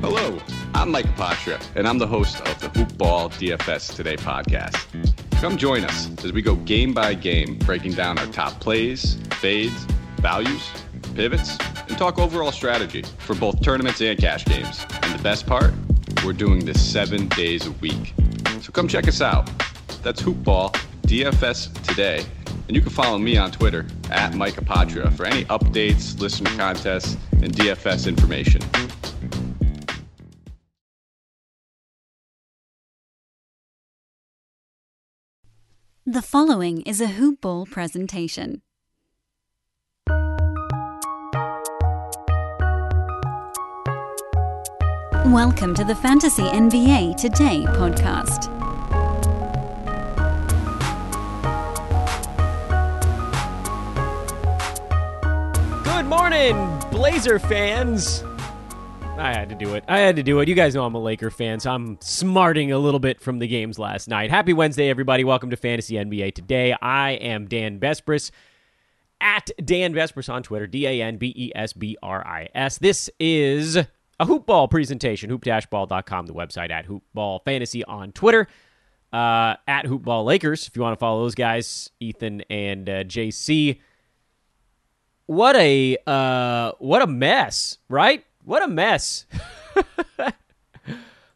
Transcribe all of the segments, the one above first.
Hello, I'm Mike Apotria, and I'm the host of the Hoop Ball DFS Today podcast. Come join us as we go game by game, breaking down our top plays, fades, values, pivots, and talk overall strategy for both tournaments and cash games. And the best part, we're doing this seven days a week. So come check us out. That's Hoop Ball DFS Today. And you can follow me on Twitter at Mike Apotria for any updates, listener contests, and DFS information. The following is a Hoop Ball presentation. Welcome to the Fantasy NBA Today podcast. Good morning, Blazer fans. I had to do it. I had to do it. You guys know I'm a Laker fan, so I'm smarting a little bit from the games last night. Happy Wednesday, everybody. Welcome to Fantasy NBA Today. I am Dan Besbris at Dan Besbris on Twitter, D A N B E S B R I S. This is a hoopball presentation, hoop-ball.com, the website at hoopball fantasy on Twitter. Uh, at Hoopball Lakers, if you want to follow those guys, Ethan and uh, JC. What a uh, what a mess, right? What a mess.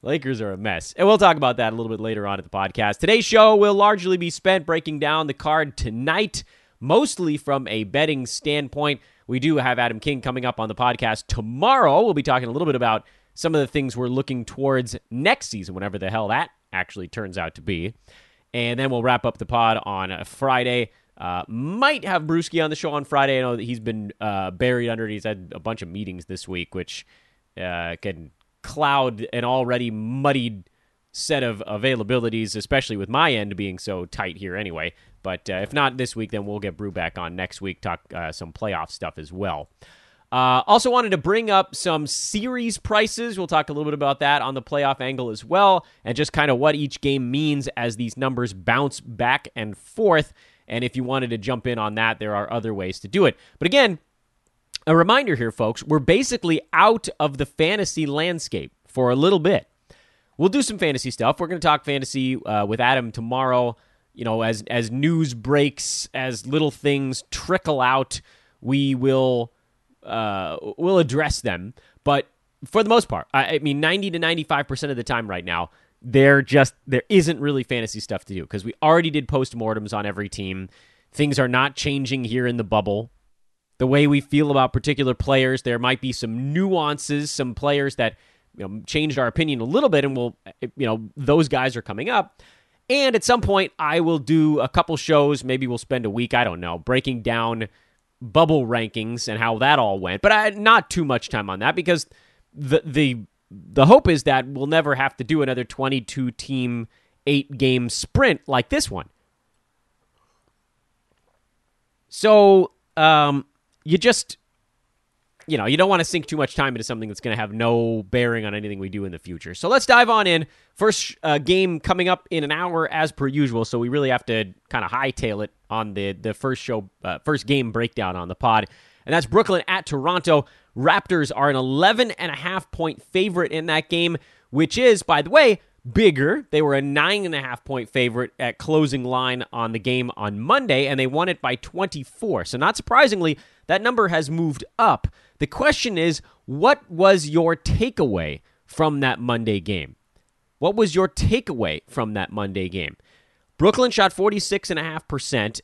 Lakers are a mess. And we'll talk about that a little bit later on at the podcast. Today's show will largely be spent breaking down the card tonight, mostly from a betting standpoint. We do have Adam King coming up on the podcast tomorrow. We'll be talking a little bit about some of the things we're looking towards next season, whenever the hell that actually turns out to be. And then we'll wrap up the pod on a Friday. Uh, might have Brewski on the show on Friday. I know that he's been uh, buried under. He's had a bunch of meetings this week, which uh, can cloud an already muddied set of availabilities, especially with my end being so tight here anyway. But uh, if not this week, then we'll get Brew back on next week, talk uh, some playoff stuff as well. Also, wanted to bring up some series prices. We'll talk a little bit about that on the playoff angle as well, and just kind of what each game means as these numbers bounce back and forth. And if you wanted to jump in on that, there are other ways to do it. But again, a reminder here, folks, we're basically out of the fantasy landscape for a little bit. We'll do some fantasy stuff. We're going to talk fantasy uh, with Adam tomorrow. You know, as as news breaks, as little things trickle out, we will uh, we'll address them. But for the most part, I, I mean, ninety to ninety five percent of the time right now, there just there isn't really fantasy stuff to do because we already did postmortems on every team. Things are not changing here in the bubble. The way we feel about particular players, there might be some nuances, some players that you know changed our opinion a little bit, and we'll you know those guys are coming up. And at some point, I will do a couple shows. Maybe we'll spend a week. I don't know, breaking down bubble rankings and how that all went. But I not too much time on that because the the the hope is that we'll never have to do another 22 team, eight game sprint like this one. So, um, you just, you know, you don't want to sink too much time into something that's going to have no bearing on anything we do in the future. So let's dive on in. First uh, game coming up in an hour as per usual. So we really have to kind of hightail it on the the first show, uh, first game breakdown on the pod, and that's Brooklyn at Toronto. Raptors are an 11 and a half point favorite in that game, which is, by the way, bigger. They were a nine and a half point favorite at closing line on the game on Monday, and they won it by 24. So, not surprisingly, that number has moved up. The question is, what was your takeaway from that Monday game? What was your takeaway from that Monday game? Brooklyn shot 46.5%.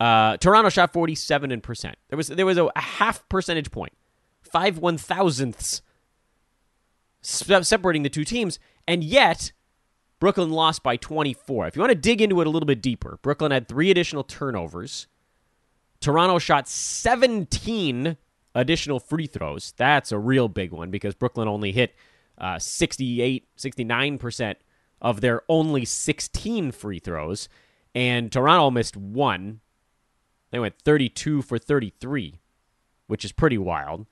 Uh, Toronto shot 47 percent. There was there was a, a half percentage point, five one thousandths separating the two teams, and yet Brooklyn lost by 24. If you want to dig into it a little bit deeper, Brooklyn had three additional turnovers. Toronto shot 17 additional free throws. That's a real big one because Brooklyn only hit uh, 68, 69% of their only 16 free throws, and Toronto missed one. They went 32 for 33, which is pretty wild.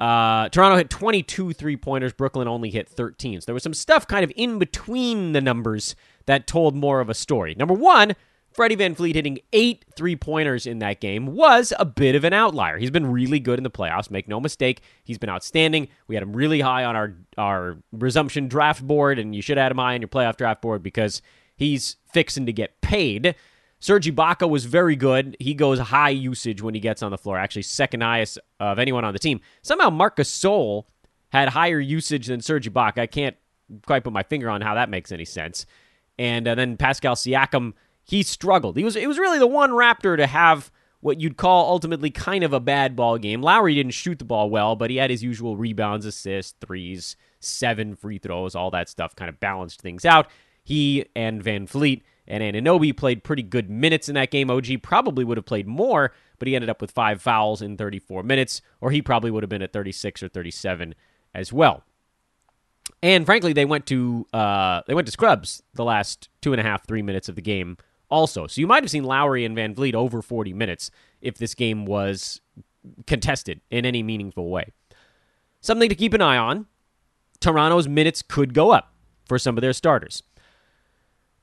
Uh, Toronto hit 22 three pointers. Brooklyn only hit 13. So there was some stuff kind of in between the numbers that told more of a story. Number one, Freddie VanVleet hitting eight three pointers in that game was a bit of an outlier. He's been really good in the playoffs, make no mistake. He's been outstanding. We had him really high on our, our resumption draft board, and you should add him high on your playoff draft board because he's fixing to get paid. Serge Ibaka was very good. He goes high usage when he gets on the floor, actually second highest of anyone on the team. Somehow Marcus Gasol had higher usage than Serge Ibaka. I can't quite put my finger on how that makes any sense. And uh, then Pascal Siakam, he struggled. He was it was really the one Raptor to have what you'd call ultimately kind of a bad ball game. Lowry didn't shoot the ball well, but he had his usual rebounds, assists, threes, seven free throws, all that stuff kind of balanced things out. He and VanVleet and Anunoby played pretty good minutes in that game. OG probably would have played more, but he ended up with five fouls in 34 minutes, or he probably would have been at 36 or 37 as well. And frankly, they went to uh, they went to scrubs the last two and a half, three minutes of the game also. So you might have seen Lowry and VanVleet over 40 minutes if this game was contested in any meaningful way. Something to keep an eye on. Toronto's minutes could go up for some of their starters.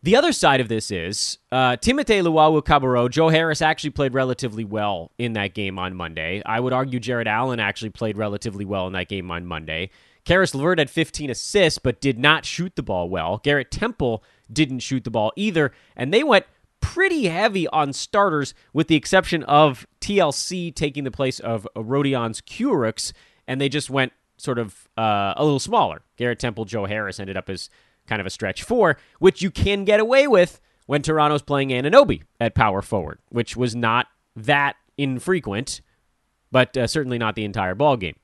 The other side of this is uh, Timothé Luwawu-Cabarrot. Joe Harris actually played relatively well in that game on Monday. I would argue Jarrett Allen actually played relatively well in that game on Monday. Caris LeVert had 15 assists, but did not shoot the ball well. Garrett Temple didn't shoot the ball either, and they went pretty heavy on starters, with the exception of TLC taking the place of Rodions Kurucs, and they just went sort of uh, a little smaller. Garrett Temple, Joe Harris ended up as kind of a stretch four, which you can get away with when Toronto's playing Anunoby at power forward, which was not that infrequent, but uh, certainly not the entire ball game.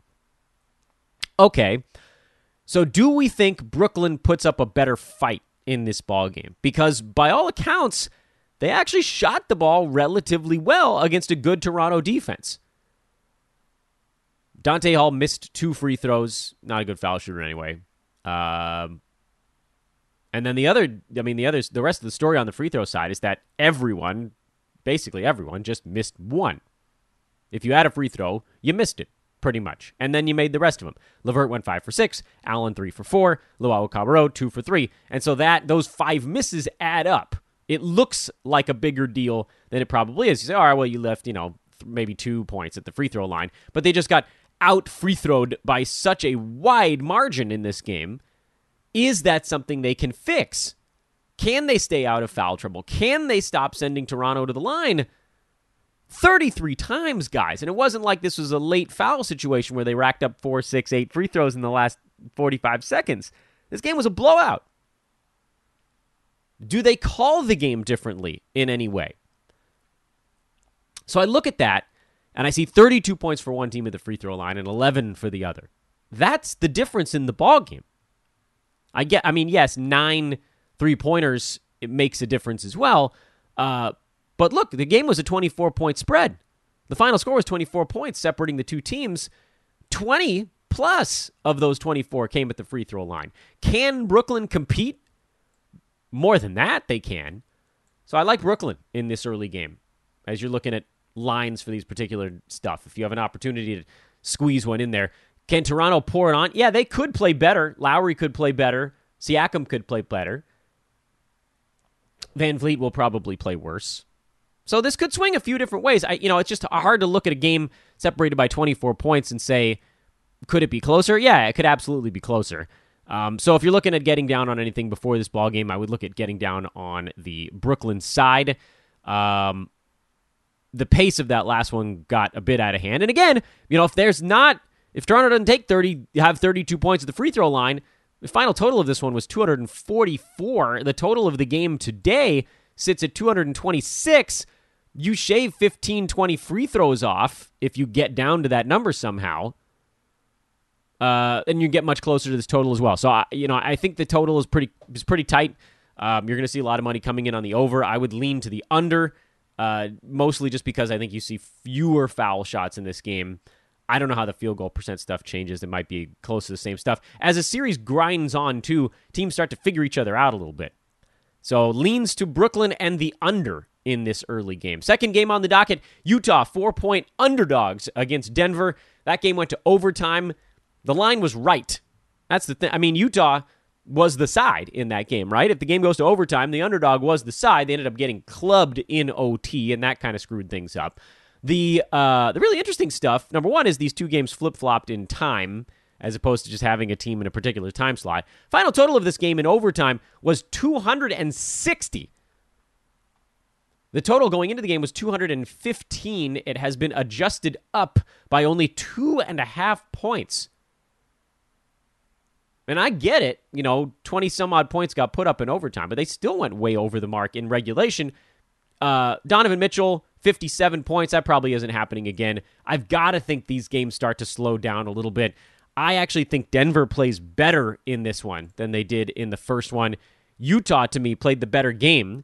Okay, so do we think Brooklyn puts up a better fight in this ball game? Because by all accounts, they actually shot the ball relatively well against a good Toronto defense. Donta Hall missed two free throws. Not a good foul shooter anyway. Um, and then the other, I mean, the others, the rest of the story on the free throw side is that everyone, basically everyone, just missed one. If you had a free throw, you missed it pretty much, and then you made the rest of them. LeVert went five for six, Allen three for four, Luwawu-Cabarrot two for three, and so that those five misses add up. It looks like a bigger deal than it probably is. You say, all right, well, you left, you know, maybe two points at the free throw line, but they just got out free throwed by such a wide margin in this game is that something they can fix? Can they stay out of foul trouble? Can they stop sending Toronto to the line 33 times, guys? And it wasn't like this was a late foul situation where they racked up four, six, eight free throws in the last 45 seconds. This game was a blowout. Do they call the game differently in any way? So I look at that and I see 32 points for one team at the free throw line and 11 for the other. That's the difference in the ball game. I get. I mean, yes, nine three pointers it makes a difference as well. Uh, but look, the game was a 24 point spread. The final score was 24 points, separating the two teams. 20 plus of those 24 came at the free throw line. Can Brooklyn compete? More than that, they can. So I like Brooklyn in this early game as you're looking at lines for these particular stuff. If you have an opportunity to squeeze one in there, can Toronto pour it on? Yeah, they could play better. Lowry could play better. Siakam could play better. VanVleet will probably play worse. So this could swing a few different ways. I, you know, it's just hard to look at a game separated by 24 points and say, could it be closer? Yeah, it could absolutely be closer. Um, so if you're looking at getting down on anything before this ball game, I would look at getting down on the Brooklyn side. Um, the pace of that last one got a bit out of hand. And again, you know, if there's not if Toronto doesn't take 30, have 32 points at the free throw line, the final total of this one was 244. The total of the game today sits at 226. You shave 15, 20 free throws off if you get down to that number somehow. Uh, and you get much closer to this total as well. So, I, you know, I think the total is pretty is pretty tight. Um, you're going to see a lot of money coming in on the over. I would lean to the under, uh, mostly just because I think you see fewer foul shots in this game. I don't know how the field goal percent stuff changes. It might be close to the same stuff. As the series grinds on, too, teams start to figure each other out a little bit. So leans to Brooklyn and the under in this early game. Second game on the docket Utah, four point underdogs against Denver. That game went to overtime. The line was right. That's the thing. I mean, Utah was the side in that game, right? If the game goes to overtime, the underdog was the side. They ended up getting clubbed in OT, and that kind of screwed things up. The uh, the really interesting stuff, number one, is these two games flip flopped in time as opposed to just having a team in a particular time slot. Final total of this game in overtime was 260. The total going into the game was 215. It has been adjusted up by only two and a half points. And I get it, you know, 20 some odd points got put up in overtime, but they still went way over the mark in regulation. Uh, Donovan Mitchell, 57 points. That probably isn't happening again. I've got to think these games start to slow down a little bit. I actually think Denver plays better in this one than they did in the first one. Utah, to me, played the better game.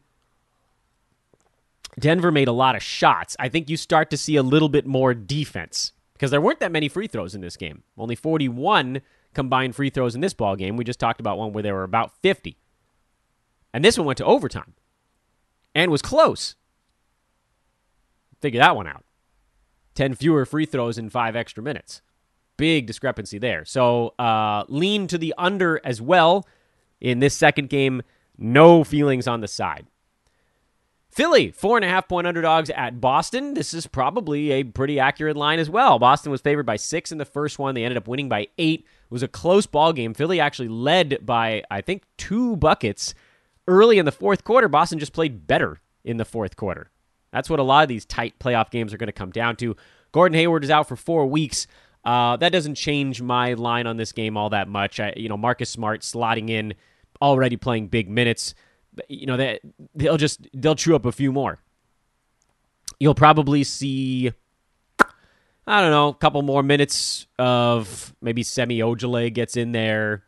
Denver made a lot of shots. I think you start to see a little bit more defense because there weren't that many free throws in this game. Only 41 combined free throws in this ball game. We just talked about one where there were about 50. And this one went to overtime and was close. Figure that one out. 10 fewer free throws in five extra minutes. Big discrepancy there. So uh, lean to the under as well in this second game. No feelings on the side. Philly, four and a half point underdogs at Boston. This is probably a pretty accurate line as well. Boston was favored by six in the first one. They ended up winning by eight. It was a close ball game. Philly actually led by, I think, two buckets early in the fourth quarter. Boston just played better in the fourth quarter. That's what a lot of these tight playoff games are going to come down to. Gordon Hayward is out for four weeks. Uh, that doesn't change my line on this game all that much. I, you know, Marcus Smart slotting in, already playing big minutes. You know, they, they'll just they'll chew up a few more. You'll probably see I don't know, a couple more minutes of maybe Semi Ojeleye gets in there.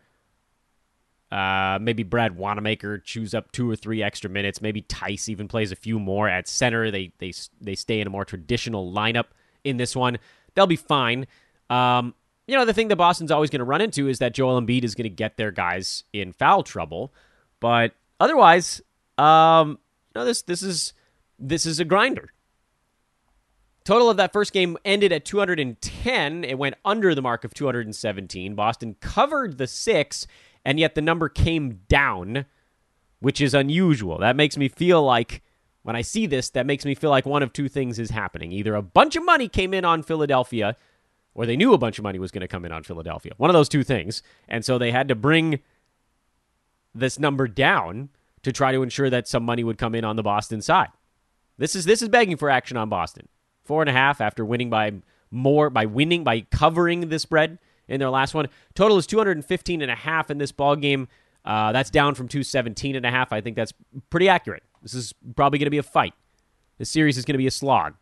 Uh, maybe Brad Wanamaker chews up two or three extra minutes. Maybe Theis even plays a few more at center. They they they stay in a more traditional lineup in this one. They'll be fine. Um, you know, the thing that Boston's always going to run into is that Joel Embiid is going to get their guys in foul trouble. But otherwise, um, no, this this is this is a grinder. Total of that first game ended at 210. It went under the mark of 217. Boston covered the six, and yet the number came down, which is unusual. That makes me feel like, when I see this, that makes me feel like one of two things is happening. Either a bunch of money came in on Philadelphia, or they knew a bunch of money was going to come in on Philadelphia. One of those two things. And so they had to bring this number down to try to ensure that some money would come in on the Boston side. This is this is begging for action on Boston four and a half after winning by more by winning by covering the spread in their last one. Total is 215 and a half in this ball game. Uh, that's down from 217 and a half. I think that's pretty accurate. This is probably going to be a fight. This series is going to be a slog.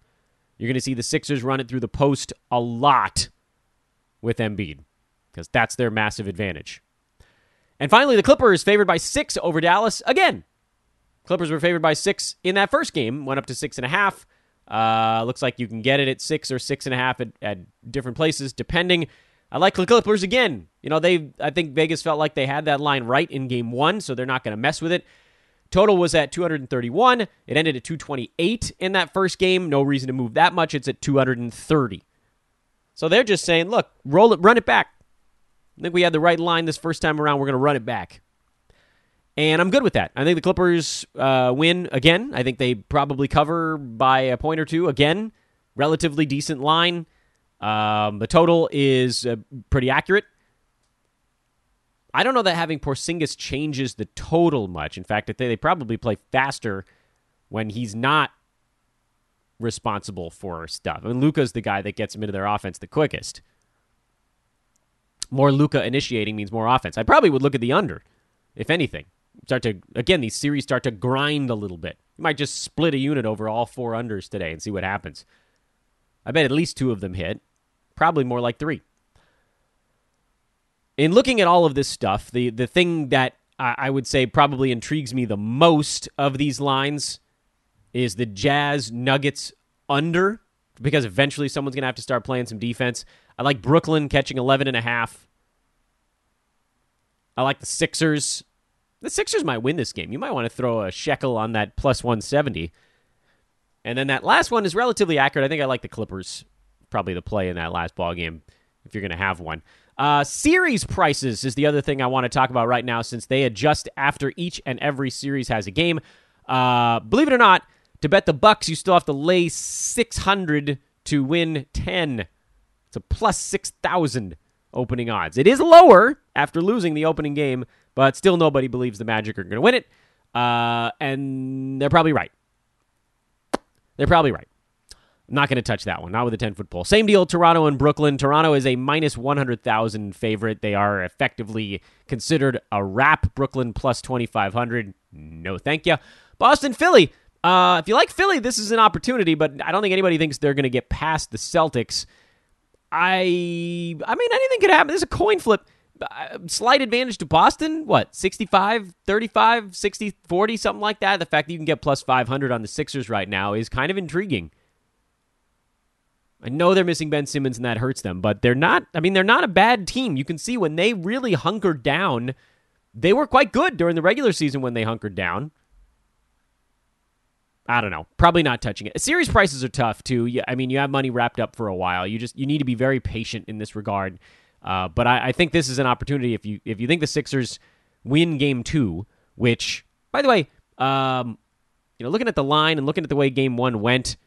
You're going to see the Sixers run it through the post a lot with Embiid because that's their massive advantage. And finally, the Clippers favored by six over Dallas again. Clippers were favored by six in that first game, went up to six and a half. Uh, looks like you can get it at six or six and a half at, at different places, depending. I like the Clippers again. You know, they I think Vegas felt like they had that line right in game one, so they're not going to mess with it. Total was at 231. It ended at 228 in that first game. No reason to move that much. It's at 230. So they're just saying, look, roll it, run it back. I think we had the right line this first time around. We're going to run it back. And I'm good with that. I think the Clippers uh, win again. I think they probably cover by a point or two again. Relatively decent line. Um, the total is uh, pretty accurate. I don't know that having Porzingis changes the total much. In fact, they, they probably play faster when he's not responsible for stuff. I mean, Luka's the guy that gets them into their offense the quickest. More Luka initiating means more offense. I probably would look at the under, if anything start to again these series start to grind a little bit. You might just split a unit over all four unders today and see what happens. I bet at least two of them hit, probably more like three. In looking at all of this stuff, the the thing that I would say probably intrigues me the most of these lines is the Jazz Nuggets under because eventually someone's going to have to start playing some defense. I like Brooklyn catching 11 and a half. I like the Sixers the Sixers might win this game. You might want to throw a shekel on that plus 170. And then that last one is relatively accurate. I think I like the Clippers, probably the play in that last ball game. if you're going to have one. Uh, series prices is the other thing I want to talk about right now since they adjust after each and every series has a game. Uh, believe it or not, to bet the Bucks, you still have to lay 600 to win 10. It's a plus 6,000 opening odds. It is lower after losing the opening game, but still nobody believes the Magic are going to win it. Uh, and they're probably right. They're probably right. I'm not going to touch that one, not with a 10 foot pole. Same deal, Toronto and Brooklyn. Toronto is a minus 100,000 favorite. They are effectively considered a wrap. Brooklyn plus 2,500. No, thank you. Boston, Philly. Uh, if you like Philly, this is an opportunity, but I don't think anybody thinks they're going to get past the Celtics. I, I mean, anything could happen. There's a coin flip. Uh, slight advantage to Boston. What, 65, 35, 60, 40, something like that? The fact that you can get plus 500 on the Sixers right now is kind of intriguing. I know they're missing Ben Simmons and that hurts them, but they're not, I mean, they're not a bad team. You can see when they really hunkered down, they were quite good during the regular season when they hunkered down. I don't know. Probably not touching it. Series prices are tough too. I mean, you have money wrapped up for a while. You just you need to be very patient in this regard. Uh, but I, I, think this is an opportunity if you if you think the Sixers win Game Two, which by the way, um, you know, looking at the line and looking at the way Game One went,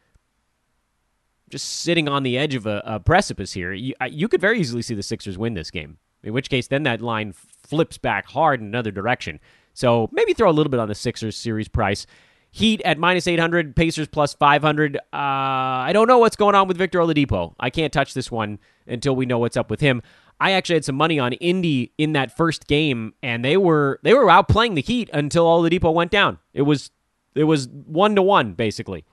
just sitting on the edge of a, a precipice here, you, you could very easily see the Sixers win this game. In which case, then that line flips back hard in another direction. So maybe throw a little bit on the Sixers series price. Heat at minus 800, Pacers plus 500. Uh, I don't know what's going on with Victor Oladipo. I can't touch this one until we know what's up with him. I actually had some money on Indy in that first game, and they were they were outplaying the Heat until Oladipo went down. It was it was one to one basically.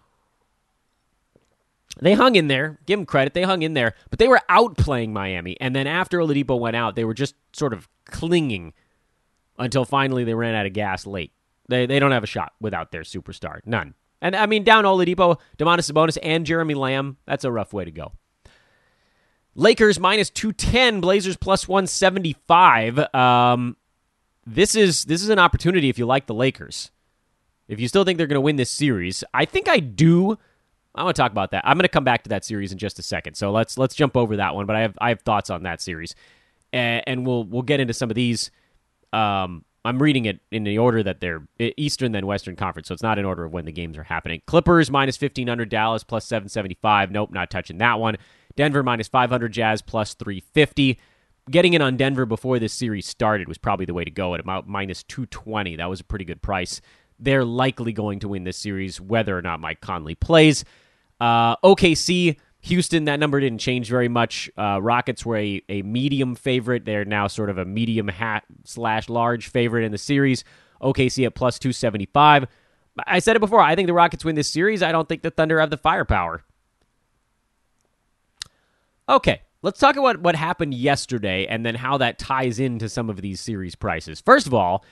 They hung in there. Give them credit. They hung in there, but they were outplaying Miami. And then after Oladipo went out, they were just sort of clinging until finally they ran out of gas late. They they don't have a shot without their superstar. None. And I mean, down Oladipo, Domantas Sabonis, and Jeremy Lamb. That's a rough way to go. Lakers minus two ten, Blazers plus one seventy five. Um, this is this is an opportunity if you like the Lakers. If you still think they're going to win this series, I think I do. I want to talk about that. I'm going to come back to that series in just a second. So let's let's jump over that one. But I have I have thoughts on that series, and, and we'll we'll get into some of these. Um, I'm reading it in the order that they're Eastern then Western Conference, so it's not in order of when the games are happening. Clippers minus 1500, Dallas plus 775. Nope, not touching that one. Denver minus 500, Jazz plus 350. Getting in on Denver before this series started was probably the way to go at about minus 220. That was a pretty good price. They're likely going to win this series, whether or not Mike Conley plays. Uh, OKC Houston, that number didn't change very much. Uh, Rockets were a, a medium favorite. They're now sort of a medium hat slash large favorite in the series. OKC at plus 275. I said it before. I think the Rockets win this series. I don't think the Thunder have the firepower. Okay, let's talk about what happened yesterday and then how that ties into some of these series prices. First of all,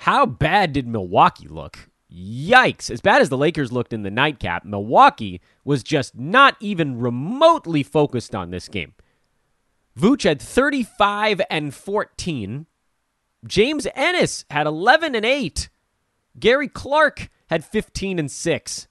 how bad did Milwaukee look? Yikes. As bad as the Lakers looked in the nightcap, Milwaukee was just not even remotely focused on this game. Vooch had 35 and 14. James Ennis had 11 and 8. Gary Clark had 15 and 6.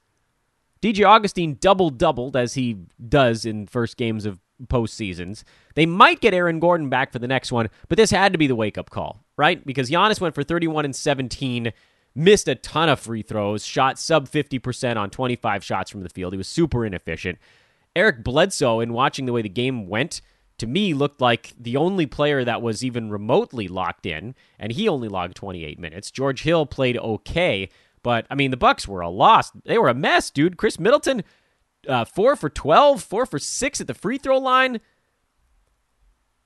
DJ Augustin double doubled as he does in first games of postseasons. They might get Aaron Gordon back for the next one, but this had to be the wake up call, right? Because Giannis went for 31 and 17 missed a ton of free throws, shot sub 50% on 25 shots from the field. He was super inefficient. Eric Bledsoe, in watching the way the game went, to me looked like the only player that was even remotely locked in, and he only logged 28 minutes. George Hill played okay, but I mean the Bucks were a loss. They were a mess, dude. Khris Middleton, uh, four for 12, four for six at the free throw line,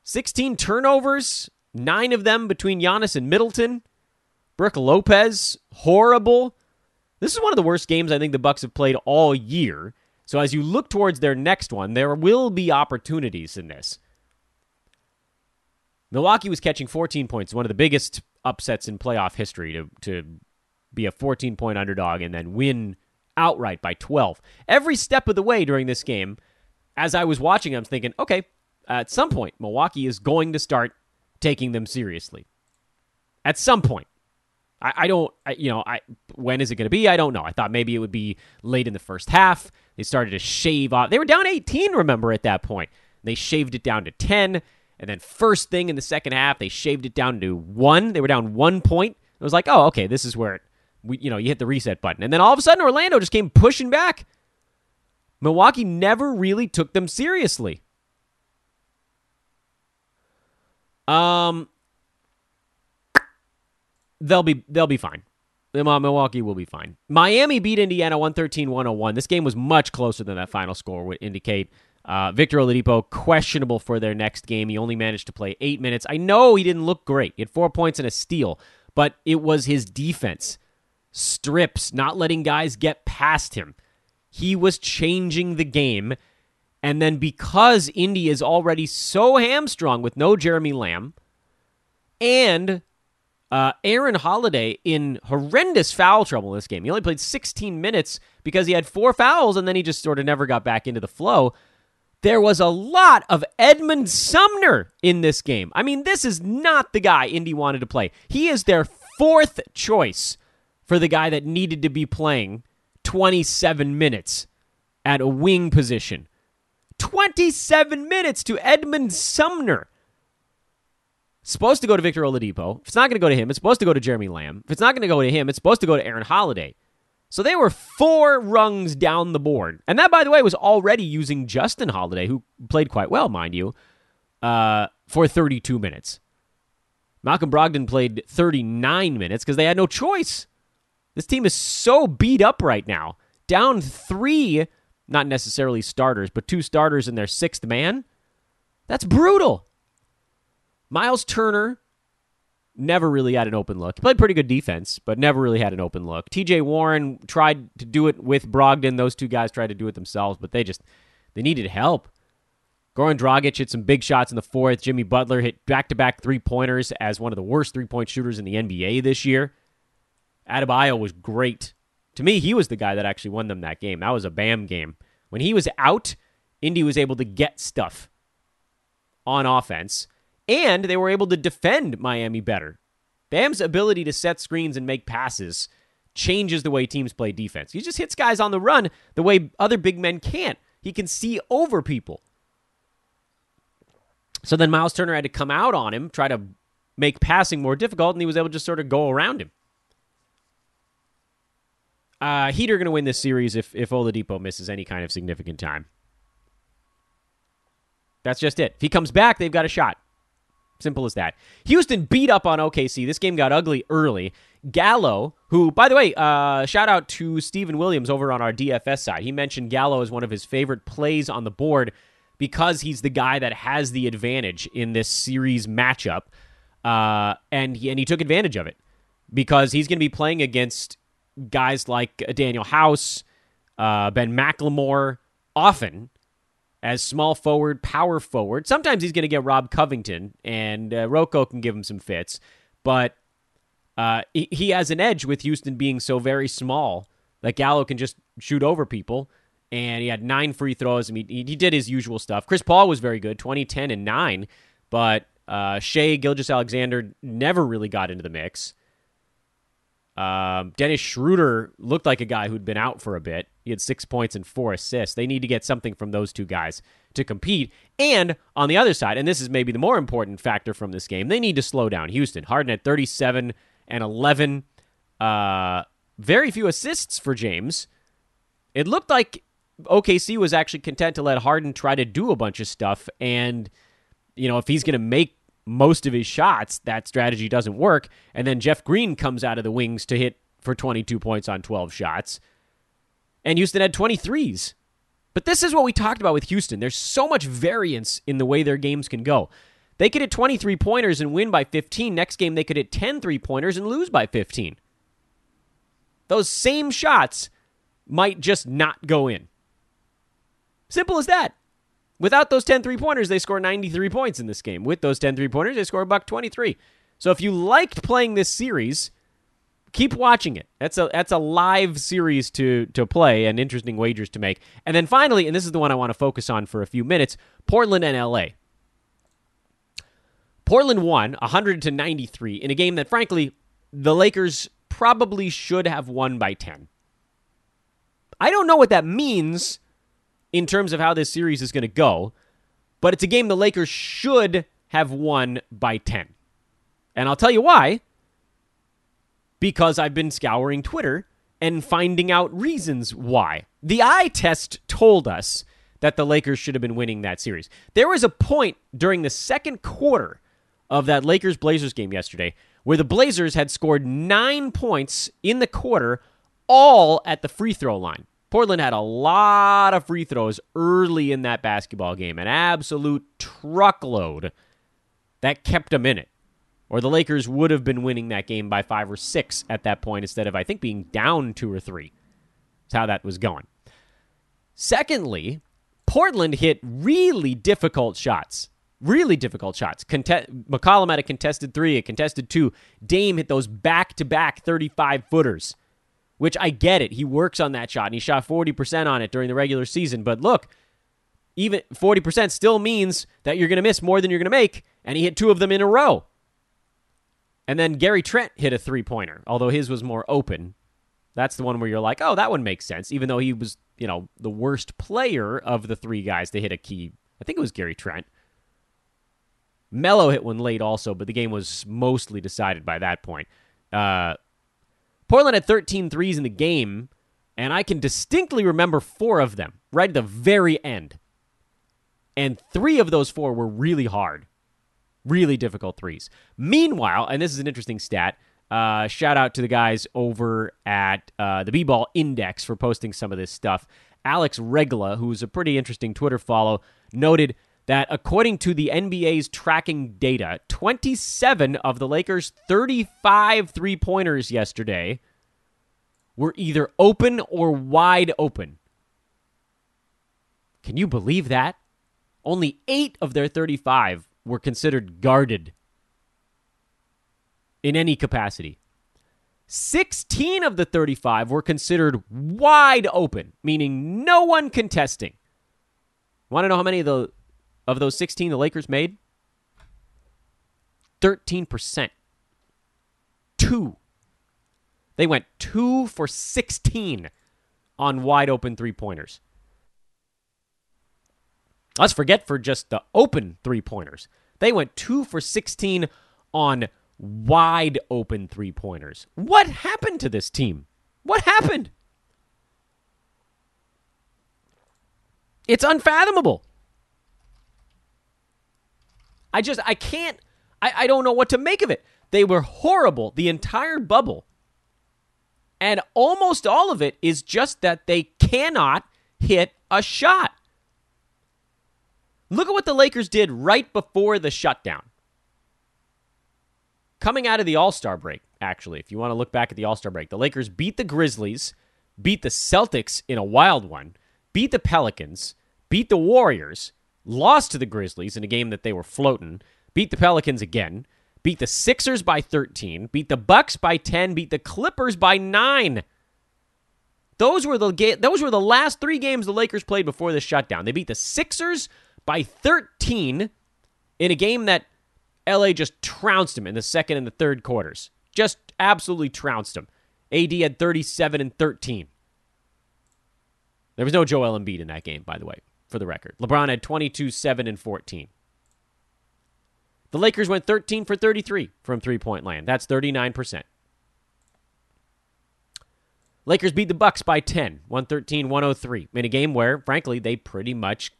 16 turnovers, nine of them between Giannis and Middleton. Brook Lopez, horrible. This is one of the worst games I think the Bucks have played all year. So as you look towards their next one, there will be opportunities in this. Milwaukee was catching 14 points, one of the biggest upsets in playoff history to, to be a 14 point underdog and then win outright by 12. Every step of the way during this game, as I was watching, I was thinking, okay, at some point, Milwaukee is going to start taking them seriously. At some point. I, I don't, I, you know, I when is it going to be? I don't know. I thought maybe it would be late in the first half. They started to shave off. They were down 18, remember, at that point. They shaved it down to 10. And then first thing in the second half, they shaved it down to one. They were down one point. It was like, oh, okay, this is where it, we, you know, you hit the reset button. And then all of a sudden, Orlando just came pushing back. Milwaukee never really took them seriously. Um, they'll be they'll be fine. Milwaukee will be fine. Miami beat Indiana 113-101. This game was much closer than that final score would indicate. Uh, Victor Oladipo questionable for their next game. He only managed to play eight minutes. I know he didn't look great. He had four points and a steal, but it was his defense, strips, not letting guys get past him. He was changing the game, and then because Indy is already so hamstrung with no Jeremy Lamb, and uh, Aaron Holiday in horrendous foul trouble in this game. He only played 16 minutes because he had four fouls and then he just sort of never got back into the flow. There was a lot of Edmund Sumner in this game. I mean, this is not the guy Indy wanted to play. He is their fourth choice for the guy that needed to be playing 27 minutes at a wing position. 27 minutes to Edmund Sumner. Supposed to go to Victor Oladipo. If it's not going to go to him, it's supposed to go to Jeremy Lamb. If it's not going to go to him, it's supposed to go to Aaron Holiday. So they were four rungs down the board. And that, by the way, was already using Justin Holiday, who played quite well, mind you, uh, for 32 minutes. Malcolm Brogdon played 39 minutes because they had no choice. This team is so beat up right now. Down three, not necessarily starters, but two starters in their sixth man. That's brutal. Miles Turner never really had an open look. He played pretty good defense, but never really had an open look. TJ Warren tried to do it with Brogdon. Those two guys tried to do it themselves, but they just they needed help. Goran Dragic hit some big shots in the fourth. Jimmy Butler hit back-to-back three-pointers as one of the worst three-point shooters in the NBA this year. Adebayo was great. To me, he was the guy that actually won them that game. That was a Bam game. When he was out, Indy was able to get stuff on offense and they were able to defend Miami better. Bam's ability to set screens and make passes changes the way teams play defense. He just hits guys on the run the way other big men can't. He can see over people. So then Miles Turner had to come out on him, try to make passing more difficult, and he was able to just sort of go around him. Uh, Heat are going to win this series if, if Oladipo misses any kind of significant time. That's just it. If he comes back, they've got a shot. Simple as that. Houston beat up on OKC. This game got ugly early. Gallo, who, by the way, uh, shout out to Stephen Williams over on our DFS side. He mentioned Gallo as one of his favorite plays on the board because he's the guy that has the advantage in this series matchup. Uh, and, he, and he took advantage of it because he's going to be playing against guys like Danuel House, uh, Ben McLemore often as small forward, power forward. Sometimes he's going to get Rob Covington, and uh, Rocco can give him some fits, but uh, he, he has an edge with Houston being so very small that Gallo can just shoot over people. And he had nine free throws. I mean, he, he did his usual stuff. Chris Paul was very good, 20, 10, and 9. But uh, Shai Gilgeous-Alexander never really got into the mix. Um, Dennis Schroeder looked like a guy who'd been out for a bit. He had six points and four assists. They need to get something from those two guys to compete. And on the other side, and this is maybe the more important factor from this game, they need to slow down Houston. Harden at 37 and 11. Uh, very few assists for James. It looked like OKC was actually content to let Harden try to do a bunch of stuff. And, you know, if he's going to make most of his shots, that strategy doesn't work. And then Jeff Green comes out of the wings to hit for 22 points on 12 shots. And Houston had 23s. But this is what we talked about with Houston. There's so much variance in the way their games can go. They could hit 23 pointers and win by 15. Next game, they could hit 10 three pointers and lose by 15. Those same shots might just not go in. Simple as that. Without those 10 three pointers, they score 93 points in this game. With those 10 three pointers, they score a buck 23. So if you liked playing this series, keep watching it. That's a that's a live series to to play and interesting wagers to make. And then finally, and this is the one I want to focus on for a few minutes, Portland and LA. Portland won 100 to 93 in a game that frankly the Lakers probably should have won by 10. I don't know what that means in terms of how this series is going to go. but it's a game the Lakers should have won by 10. And I'll tell you why. Because I've been scouring Twitter and finding out reasons why. The eye test told us that the Lakers should have been winning that series. There was a point during the second quarter of that Lakers Blazers game yesterday where the Blazers had scored nine points in the quarter, all at the free throw line. Portland had a lot of free throws early in that basketball game, an absolute truckload that kept them in it. Or the Lakers would have been winning that game by five or six at that point instead of, I think, being down two or three. That's how that was going. Secondly, Portland hit really difficult shots. Really difficult shots. Conte- McCollum had a contested three, a contested two. Dame hit those back to back 35 footers, which I get it. He works on that shot and he shot 40% on it during the regular season. But look, even 40% still means that you're going to miss more than you're going to make. And he hit two of them in a row. And then Gary Trent hit a three pointer, although his was more open. That's the one where you're like, oh, that one makes sense, even though he was, you know, the worst player of the three guys to hit a key. I think it was Gary Trent. Melo hit one late also, but the game was mostly decided by that point. Uh, Portland had 13 threes in the game, and I can distinctly remember four of them right at the very end. And three of those four were really hard, really difficult threes. Meanwhile, and this is an interesting stat, uh, shout out to the guys over at uh, the B Ball Index for posting some of this stuff. Alex Regla, who's a pretty interesting Twitter follow, noted that according to the NBA's tracking data, 27 of the Lakers' 35 three pointers yesterday were either open or wide open. Can you believe that? Only eight of their 35 were considered guarded in any capacity. 16 of the 35 were considered wide open, meaning no one contesting. Want to know how many of the of those 16 the Lakers made? 13%. 2. They went 2 for 16 on wide open three-pointers. Let's forget for just the open three-pointers. They went 2 for 16 on wide open three pointers. What happened to this team? What happened? It's unfathomable. I just, I can't, I, I don't know what to make of it. They were horrible the entire bubble. And almost all of it is just that they cannot hit a shot. Look at what the Lakers did right before the shutdown coming out of the All Star break, actually, if you want to look back at the All Star break, the Lakers beat the Grizzlies, beat the Celtics in a wild one, beat the Pelicans, beat the Warriors, lost to the Grizzlies in a game that they were floating, beat the Pelicans again, beat the Sixers by 13, beat the Bucks by 10, beat the Clippers by 9. Those were the ga- those were the last 3 games the Lakers played before the shutdown. They beat the Sixers by 13 in a game that LA just trounced him in the second and the third quarters. Just absolutely trounced him. AD had 37 and 13. There was no Joel Embiid in that game, by the way, for the record. LeBron had 22, 7, and 14. The Lakers went 13 for 33 from three point land. That's 39%. Lakers beat the Bucks by 10, 113 103, in a game where, frankly, they pretty much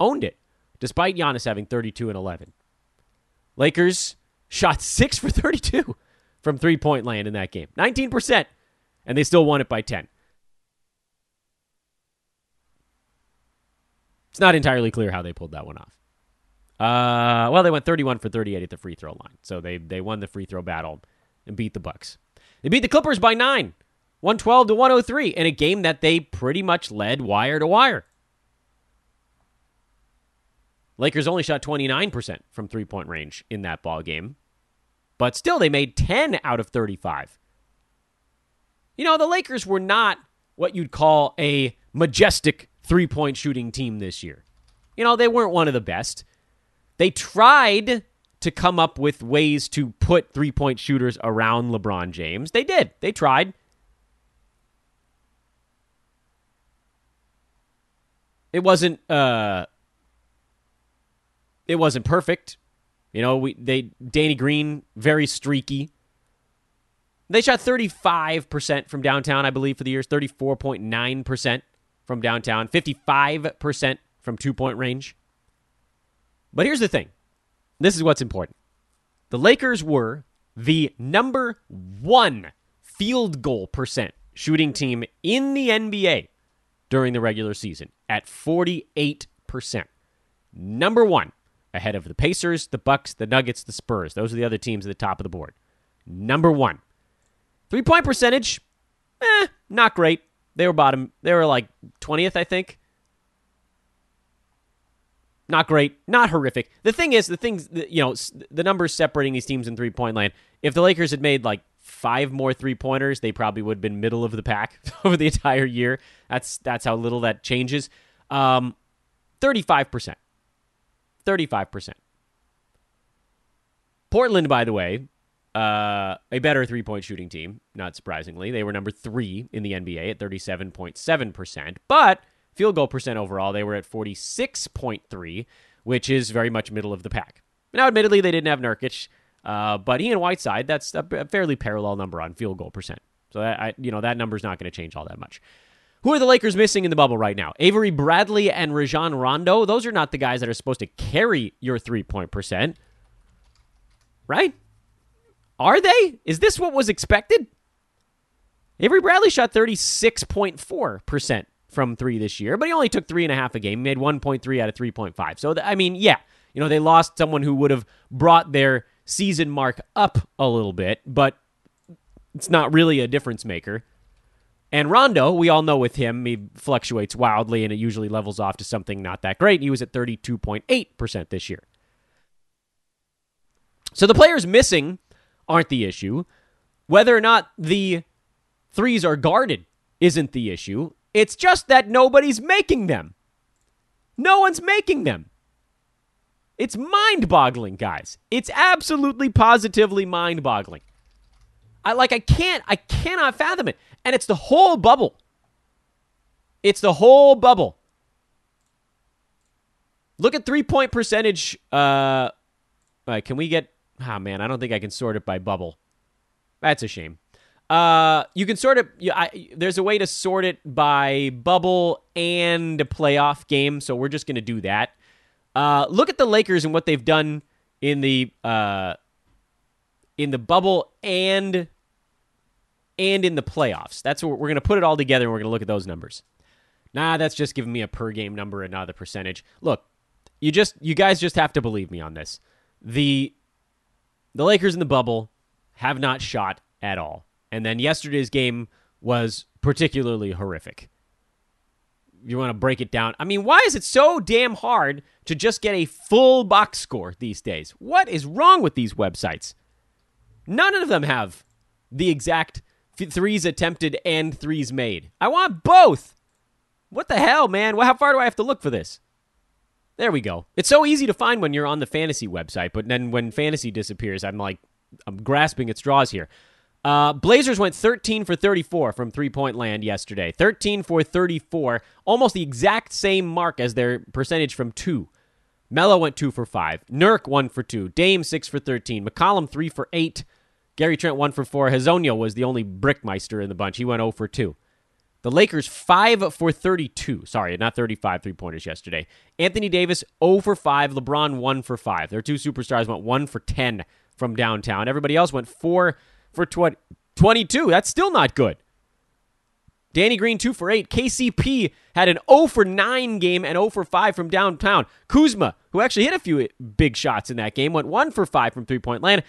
owned it, despite Giannis having 32 and 11. Lakers shot 6 for 32 from three point land in that game. 19%. And they still won it by 10. It's not entirely clear how they pulled that one off. Uh, well, they went 31 for 38 at the free throw line. So they, they won the free throw battle and beat the Bucks. They beat the Clippers by 9, 112 to 103 in a game that they pretty much led wire to wire. Lakers only shot 29% from three point range in that ball game, but still they made 10 out of 35. You know, the Lakers were not what you'd call a majestic three point shooting team this year. You know, they weren't one of the best. They tried to come up with ways to put three point shooters around LeBron James. They did. They tried. It wasn't uh it wasn't perfect. You know, we they Danny Green very streaky. They shot 35% from downtown, I believe, for the years, 34.9% from downtown, 55% from two point range. But here's the thing this is what's important. The Lakers were the number one field goal percent shooting team in the NBA during the regular season at 48%. Number one, ahead of the Pacers, the Bucks, the Nuggets, the Spurs. Those are the other teams at the top of the board. Number one. Three point percentage, eh, not great. They were bottom. They were like 20th, I think. Not great, not horrific. The thing is, the things, you know, the numbers separating these teams in three point land. If the Lakers had made like five more three pointers, they probably would have been middle of the pack over the entire year. That's that's how little that changes. Um, 35%. 35%. Portland, by the way, uh, a better three point shooting team, not surprisingly. They were number three in the NBA at 37.7%. But field goal percent overall, they were at 46.3, which is very much middle of the pack. Now, admittedly, they didn't have Nurkic, uh, but he and Whiteside, that's a fairly parallel number on field goal percent. So that I, you know that number's not going to change all that much. Who are the Lakers missing in the bubble right now? Avery Bradley and Rajon Rondo. Those are not the guys that are supposed to carry your three point percent, right? Are they? Is this what was expected? Avery Bradley shot 36.4% from three this year, but he only took three and a half a game, made 1.3 out of 3.5. So, I mean, yeah, you know, they lost someone who would have brought their season mark up a little bit, but it's not really a difference maker. And Rondo, we all know with him, he fluctuates wildly and it usually levels off to something not that great. He was at 32.8% this year. So the players missing aren't the issue. Whether or not the threes are guarded isn't the issue. It's just that nobody's making them. No one's making them. It's mind boggling, guys. It's absolutely positively mind boggling. I like I can't I cannot fathom it. And it's the whole bubble. It's the whole bubble. Look at three point percentage. Uh, can we get? Oh man, I don't think I can sort it by bubble. That's a shame. Uh, you can sort it. I, there's a way to sort it by bubble and a playoff game. So we're just gonna do that. Uh, look at the Lakers and what they've done in the uh, in the bubble and and in the playoffs. That's what we're going to put it all together and we're going to look at those numbers. Nah, that's just giving me a per game number and not the percentage. Look, you just you guys just have to believe me on this. The the Lakers in the bubble have not shot at all. And then yesterday's game was particularly horrific. You want to break it down? I mean, why is it so damn hard to just get a full box score these days? What is wrong with these websites? None of them have the exact threes attempted and threes made. I want both. What the hell, man? How far do I have to look for this? There we go. It's so easy to find when you're on the fantasy website, but then when fantasy disappears, I'm like, I'm grasping at straws here. Uh, Blazers went 13 for 34 from three point land yesterday. 13 for 34, almost the exact same mark as their percentage from two. Melo went two for five. Nurk one for two. Dame six for 13. McCollum three for eight. Gary Trent one for four. Hezonja was the only brickmeister in the bunch. He went 0 for 2. The Lakers 5 for 32. Sorry, not 35 three pointers yesterday. Anthony Davis 0 for 5. LeBron 1 for 5. Their two superstars went 1 for 10 from downtown. Everybody else went 4 for 20, 22. That's still not good. Danny Green 2 for 8. KCP had an 0 for 9 game and 0 for 5 from downtown. Kuzma, who actually hit a few big shots in that game, went 1 for 5 from three point land.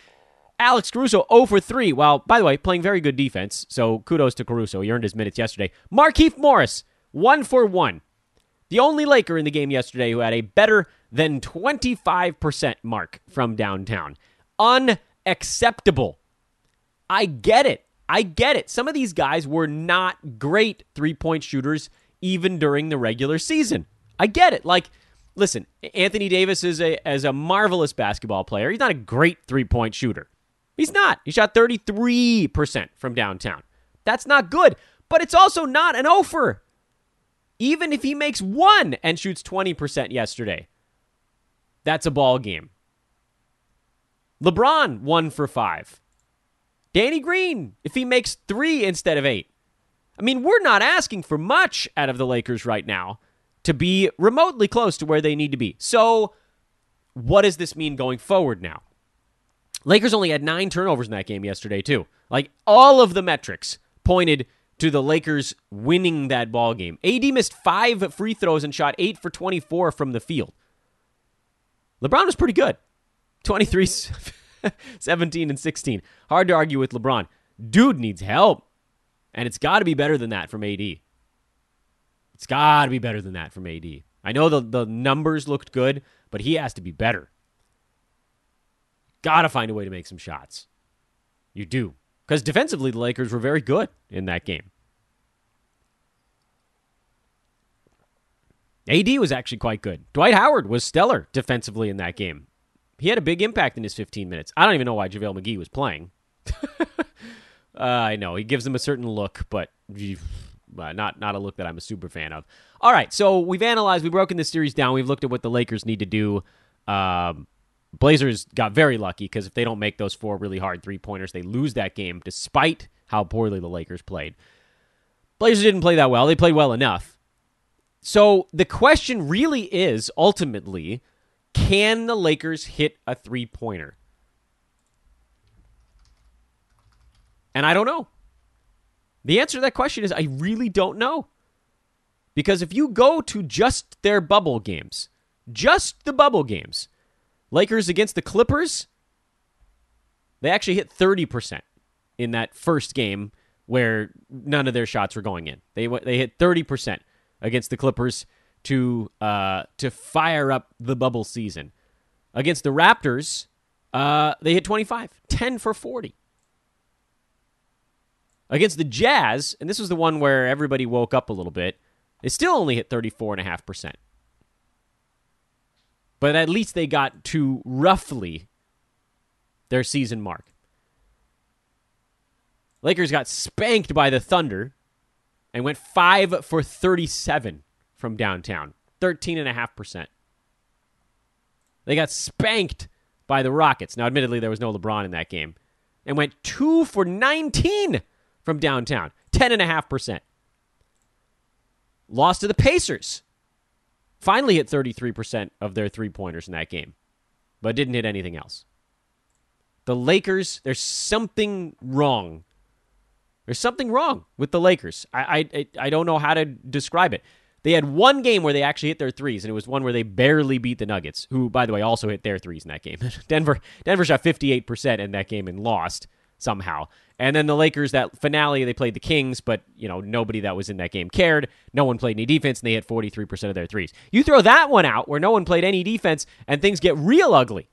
Alex Caruso 0 for 3. Well, by the way, playing very good defense. So kudos to Caruso. He earned his minutes yesterday. Markieff Morris 1 for 1. The only Laker in the game yesterday who had a better than 25% mark from downtown. Unacceptable. I get it. I get it. Some of these guys were not great three point shooters even during the regular season. I get it. Like, listen, Anthony Davis is a as a marvelous basketball player. He's not a great three point shooter. He's not. He shot 33% from downtown. That's not good, but it's also not an offer. Even if he makes one and shoots 20% yesterday, that's a ball game. LeBron, one for five. Danny Green, if he makes three instead of eight. I mean, we're not asking for much out of the Lakers right now to be remotely close to where they need to be. So, what does this mean going forward now? Lakers only had nine turnovers in that game yesterday, too. Like, all of the metrics pointed to the Lakers winning that ball game. AD missed five free throws and shot eight for 24 from the field. LeBron was pretty good 23, 17, and 16. Hard to argue with LeBron. Dude needs help. And it's got to be better than that from AD. It's got to be better than that from AD. I know the, the numbers looked good, but he has to be better. Got to find a way to make some shots. You do. Because defensively, the Lakers were very good in that game. AD was actually quite good. Dwight Howard was stellar defensively in that game. He had a big impact in his 15 minutes. I don't even know why JaVale McGee was playing. uh, I know he gives him a certain look, but uh, not not a look that I'm a super fan of. All right, so we've analyzed, we've broken this series down. We've looked at what the Lakers need to do. Um, Blazers got very lucky because if they don't make those four really hard three pointers, they lose that game despite how poorly the Lakers played. Blazers didn't play that well. They played well enough. So the question really is ultimately can the Lakers hit a three pointer? And I don't know. The answer to that question is I really don't know. Because if you go to just their bubble games, just the bubble games, Lakers against the Clippers, they actually hit 30% in that first game where none of their shots were going in. They they hit 30% against the Clippers to uh, to fire up the bubble season. Against the Raptors, uh, they hit 25, 10 for 40. Against the Jazz, and this was the one where everybody woke up a little bit, they still only hit 34.5% but at least they got to roughly their season mark. Lakers got spanked by the Thunder and went 5 for 37 from downtown, 13.5%. They got spanked by the Rockets. Now, admittedly, there was no LeBron in that game, and went 2 for 19 from downtown, 10.5%. Lost to the Pacers, finally hit 33% of their three pointers in that game, but didn't hit anything else. The Lakers, there's something wrong. There's something wrong with the Lakers. I, I, I don't know how to describe it. They had one game where they actually hit their threes, and it was one where they barely beat the Nuggets, who, by the way, also hit their threes in that game. Denver, Denver shot 58% in that game and lost somehow. And then the Lakers, that finale, they played the Kings, but you know nobody that was in that game cared. No one played any defense, and they hit 43% of their threes. You throw that one out where no one played any defense, and things get real ugly.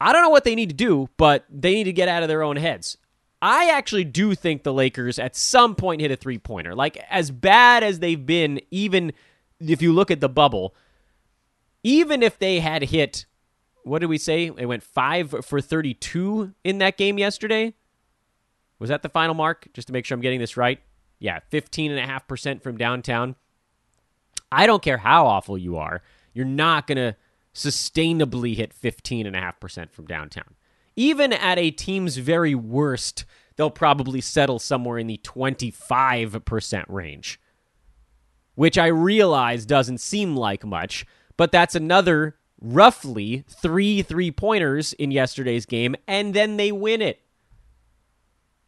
I don't know what they need to do, but they need to get out of their own heads. I actually do think the Lakers at some point hit a three pointer. Like, as bad as they've been, even if you look at the bubble, even if they had hit what did we say? It went five for 32 in that game yesterday. Was that the final mark? Just to make sure I'm getting this right. Yeah, 15.5% from downtown. I don't care how awful you are, you're not going to sustainably hit 15.5% from downtown. Even at a team's very worst, they'll probably settle somewhere in the 25% range, which I realize doesn't seem like much, but that's another roughly three three pointers in yesterday's game, and then they win it.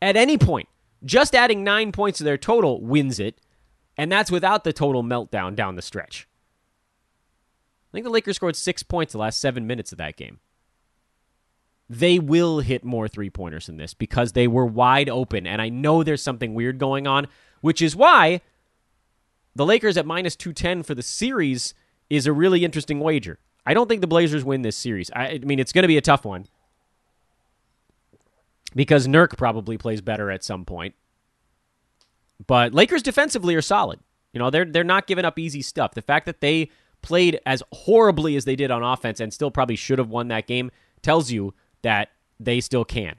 At any point, just adding nine points to their total wins it, and that's without the total meltdown down the stretch. I think the Lakers scored six points the last seven minutes of that game. They will hit more three pointers than this because they were wide open, and I know there's something weird going on, which is why the Lakers at minus 210 for the series is a really interesting wager. I don't think the Blazers win this series. I, I mean, it's going to be a tough one because Nurk probably plays better at some point. But Lakers defensively are solid. You know, they're they're not giving up easy stuff. The fact that they played as horribly as they did on offense and still probably should have won that game tells you that they still can.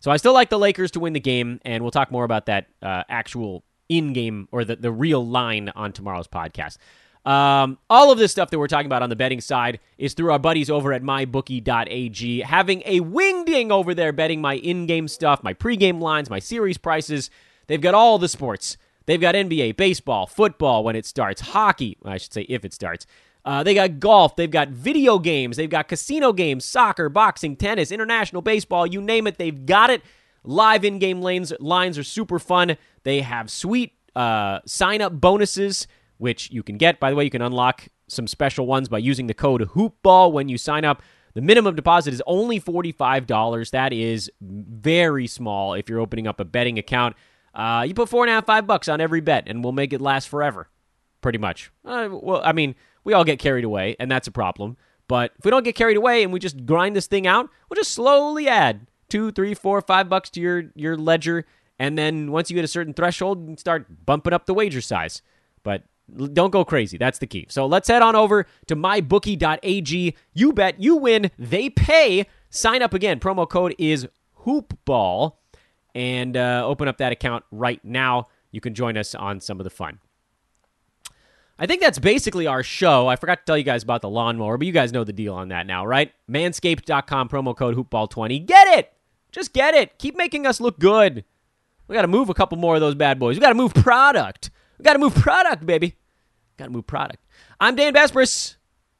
So I still like the Lakers to win the game, and we'll talk more about that uh, actual in-game or the, the real line on tomorrow's podcast. Um, all of this stuff that we're talking about on the betting side is through our buddies over at mybookie.ag, having a wingding over there betting my in game stuff, my pregame lines, my series prices. They've got all the sports. They've got NBA, baseball, football when it starts, hockey, I should say if it starts. Uh, they got golf, they've got video games, they've got casino games, soccer, boxing, tennis, international baseball, you name it, they've got it. Live in game lanes lines are super fun. They have sweet uh, sign up bonuses which you can get. By the way, you can unlock some special ones by using the code HoopBall when you sign up. The minimum deposit is only $45. That is very small if you're opening up a betting account. Uh, you put four and a half, five bucks on every bet, and we'll make it last forever, pretty much. Uh, well, I mean, we all get carried away, and that's a problem. But if we don't get carried away and we just grind this thing out, we'll just slowly add two, three, four, five bucks to your your ledger, and then once you hit a certain threshold, you start bumping up the wager size. But don't go crazy. That's the key. So let's head on over to mybookie.ag. You bet, you win, they pay. Sign up again. Promo code is hoopball and uh, open up that account right now. You can join us on some of the fun. I think that's basically our show. I forgot to tell you guys about the lawnmower, but you guys know the deal on that now, right? Manscaped.com, promo code hoopball20. Get it! Just get it. Keep making us look good. We got to move a couple more of those bad boys. We got to move product. We got to move product, baby. Got to move product. I'm Dan Besbris.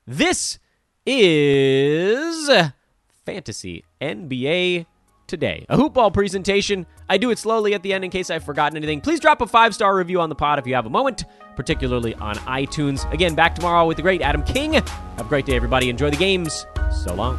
This is Fantasy NBA Today. A hoopball presentation. I do it slowly at the end in case I've forgotten anything. Please drop a five star review on the pod if you have a moment, particularly on iTunes. Again, back tomorrow with the great Adam King. Have a great day, everybody. Enjoy the games. So long.